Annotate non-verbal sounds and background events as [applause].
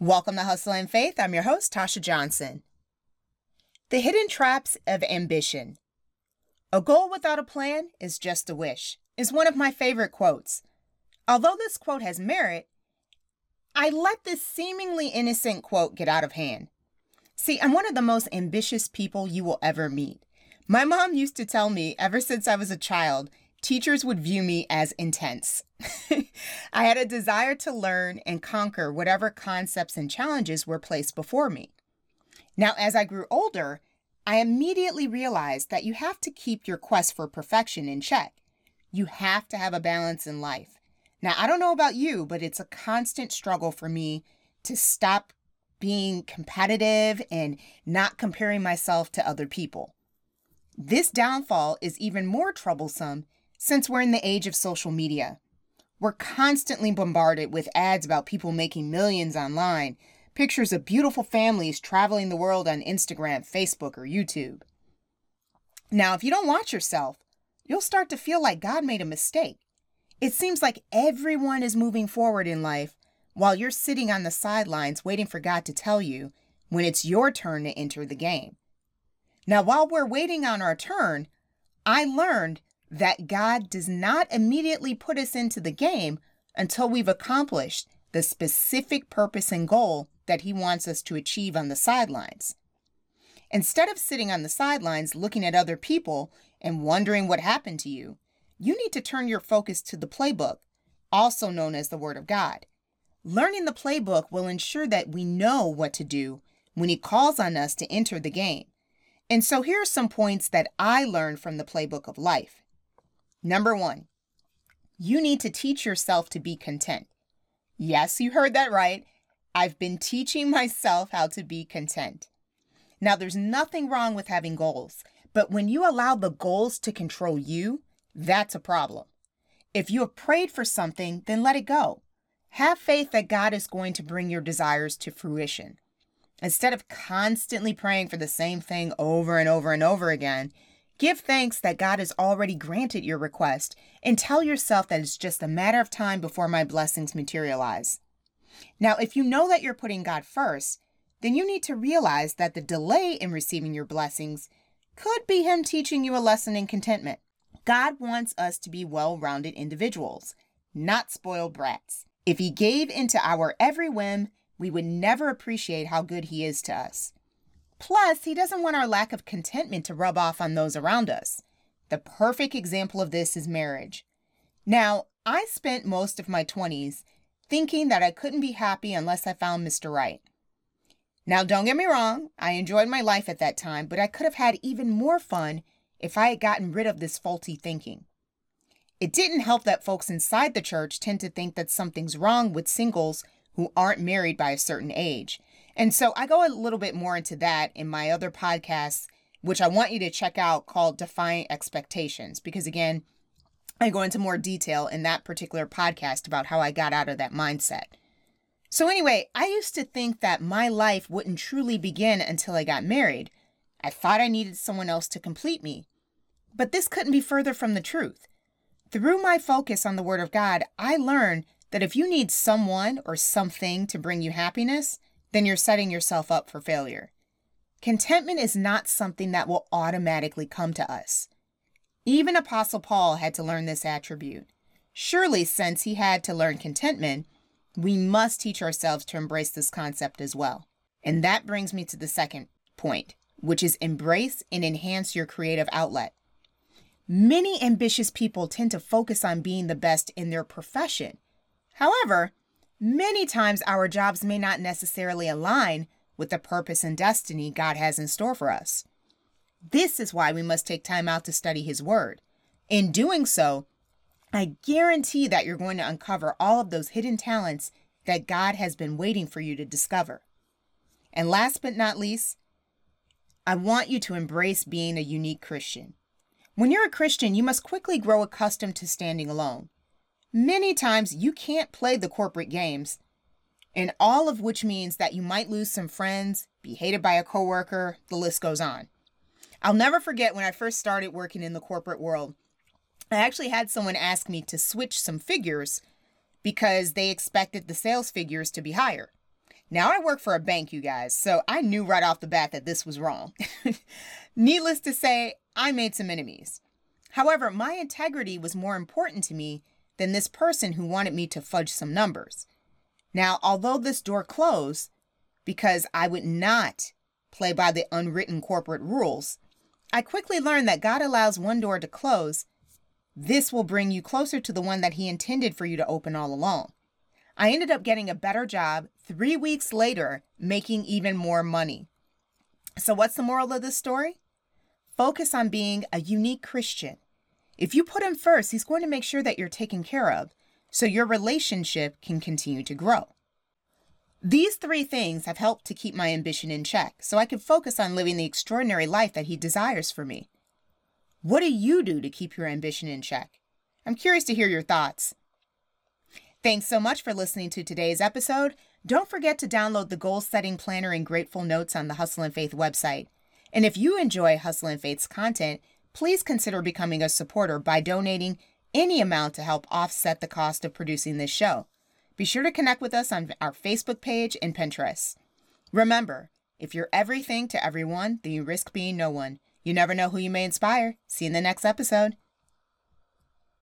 Welcome to Hustle and Faith. I'm your host, Tasha Johnson. The hidden traps of ambition. A goal without a plan is just a wish, is one of my favorite quotes. Although this quote has merit, I let this seemingly innocent quote get out of hand. See, I'm one of the most ambitious people you will ever meet. My mom used to tell me ever since I was a child teachers would view me as intense. [laughs] I had a desire to learn and conquer whatever concepts and challenges were placed before me. Now, as I grew older, I immediately realized that you have to keep your quest for perfection in check. You have to have a balance in life. Now, I don't know about you, but it's a constant struggle for me to stop being competitive and not comparing myself to other people. This downfall is even more troublesome since we're in the age of social media. We're constantly bombarded with ads about people making millions online, pictures of beautiful families traveling the world on Instagram, Facebook, or YouTube. Now, if you don't watch yourself, you'll start to feel like God made a mistake. It seems like everyone is moving forward in life while you're sitting on the sidelines waiting for God to tell you when it's your turn to enter the game. Now, while we're waiting on our turn, I learned that God does not immediately put us into the game until we've accomplished the specific purpose and goal that He wants us to achieve on the sidelines. Instead of sitting on the sidelines looking at other people and wondering what happened to you, you need to turn your focus to the playbook, also known as the Word of God. Learning the playbook will ensure that we know what to do when He calls on us to enter the game. And so here are some points that I learned from the playbook of life. Number one, you need to teach yourself to be content. Yes, you heard that right. I've been teaching myself how to be content. Now, there's nothing wrong with having goals, but when you allow the goals to control you, that's a problem. If you have prayed for something, then let it go. Have faith that God is going to bring your desires to fruition. Instead of constantly praying for the same thing over and over and over again, Give thanks that God has already granted your request and tell yourself that it's just a matter of time before my blessings materialize. Now, if you know that you're putting God first, then you need to realize that the delay in receiving your blessings could be Him teaching you a lesson in contentment. God wants us to be well rounded individuals, not spoiled brats. If He gave into our every whim, we would never appreciate how good He is to us. Plus, he doesn't want our lack of contentment to rub off on those around us. The perfect example of this is marriage. Now, I spent most of my 20s thinking that I couldn't be happy unless I found Mr. Right. Now, don't get me wrong, I enjoyed my life at that time, but I could have had even more fun if I had gotten rid of this faulty thinking. It didn't help that folks inside the church tend to think that something's wrong with singles who aren't married by a certain age. And so I go a little bit more into that in my other podcasts, which I want you to check out called Defying Expectations, because again, I go into more detail in that particular podcast about how I got out of that mindset. So, anyway, I used to think that my life wouldn't truly begin until I got married. I thought I needed someone else to complete me. But this couldn't be further from the truth. Through my focus on the Word of God, I learned that if you need someone or something to bring you happiness, then you're setting yourself up for failure. Contentment is not something that will automatically come to us. Even Apostle Paul had to learn this attribute. Surely, since he had to learn contentment, we must teach ourselves to embrace this concept as well. And that brings me to the second point, which is embrace and enhance your creative outlet. Many ambitious people tend to focus on being the best in their profession. However, Many times, our jobs may not necessarily align with the purpose and destiny God has in store for us. This is why we must take time out to study His Word. In doing so, I guarantee that you're going to uncover all of those hidden talents that God has been waiting for you to discover. And last but not least, I want you to embrace being a unique Christian. When you're a Christian, you must quickly grow accustomed to standing alone. Many times you can't play the corporate games, and all of which means that you might lose some friends, be hated by a coworker, the list goes on. I'll never forget when I first started working in the corporate world. I actually had someone ask me to switch some figures because they expected the sales figures to be higher. Now, I work for a bank, you guys, so I knew right off the bat that this was wrong. [laughs] Needless to say, I made some enemies. However, my integrity was more important to me than this person who wanted me to fudge some numbers. Now, although this door closed because I would not play by the unwritten corporate rules, I quickly learned that God allows one door to close. This will bring you closer to the one that He intended for you to open all along. I ended up getting a better job three weeks later, making even more money. So, what's the moral of this story? Focus on being a unique Christian. If you put Him first, He's going to make sure that you're taken care of so your relationship can continue to grow. These three things have helped to keep my ambition in check so I can focus on living the extraordinary life that He desires for me. What do you do to keep your ambition in check? I'm curious to hear your thoughts. Thanks so much for listening to today's episode. Don't forget to download the goal setting planner and grateful notes on the Hustle and Faith website. And if you enjoy Hustle and Faith's content, please consider becoming a supporter by donating any amount to help offset the cost of producing this show. Be sure to connect with us on our Facebook page and Pinterest. Remember, if you're everything to everyone, then you risk being no one. You never know who you may inspire. See you in the next episode.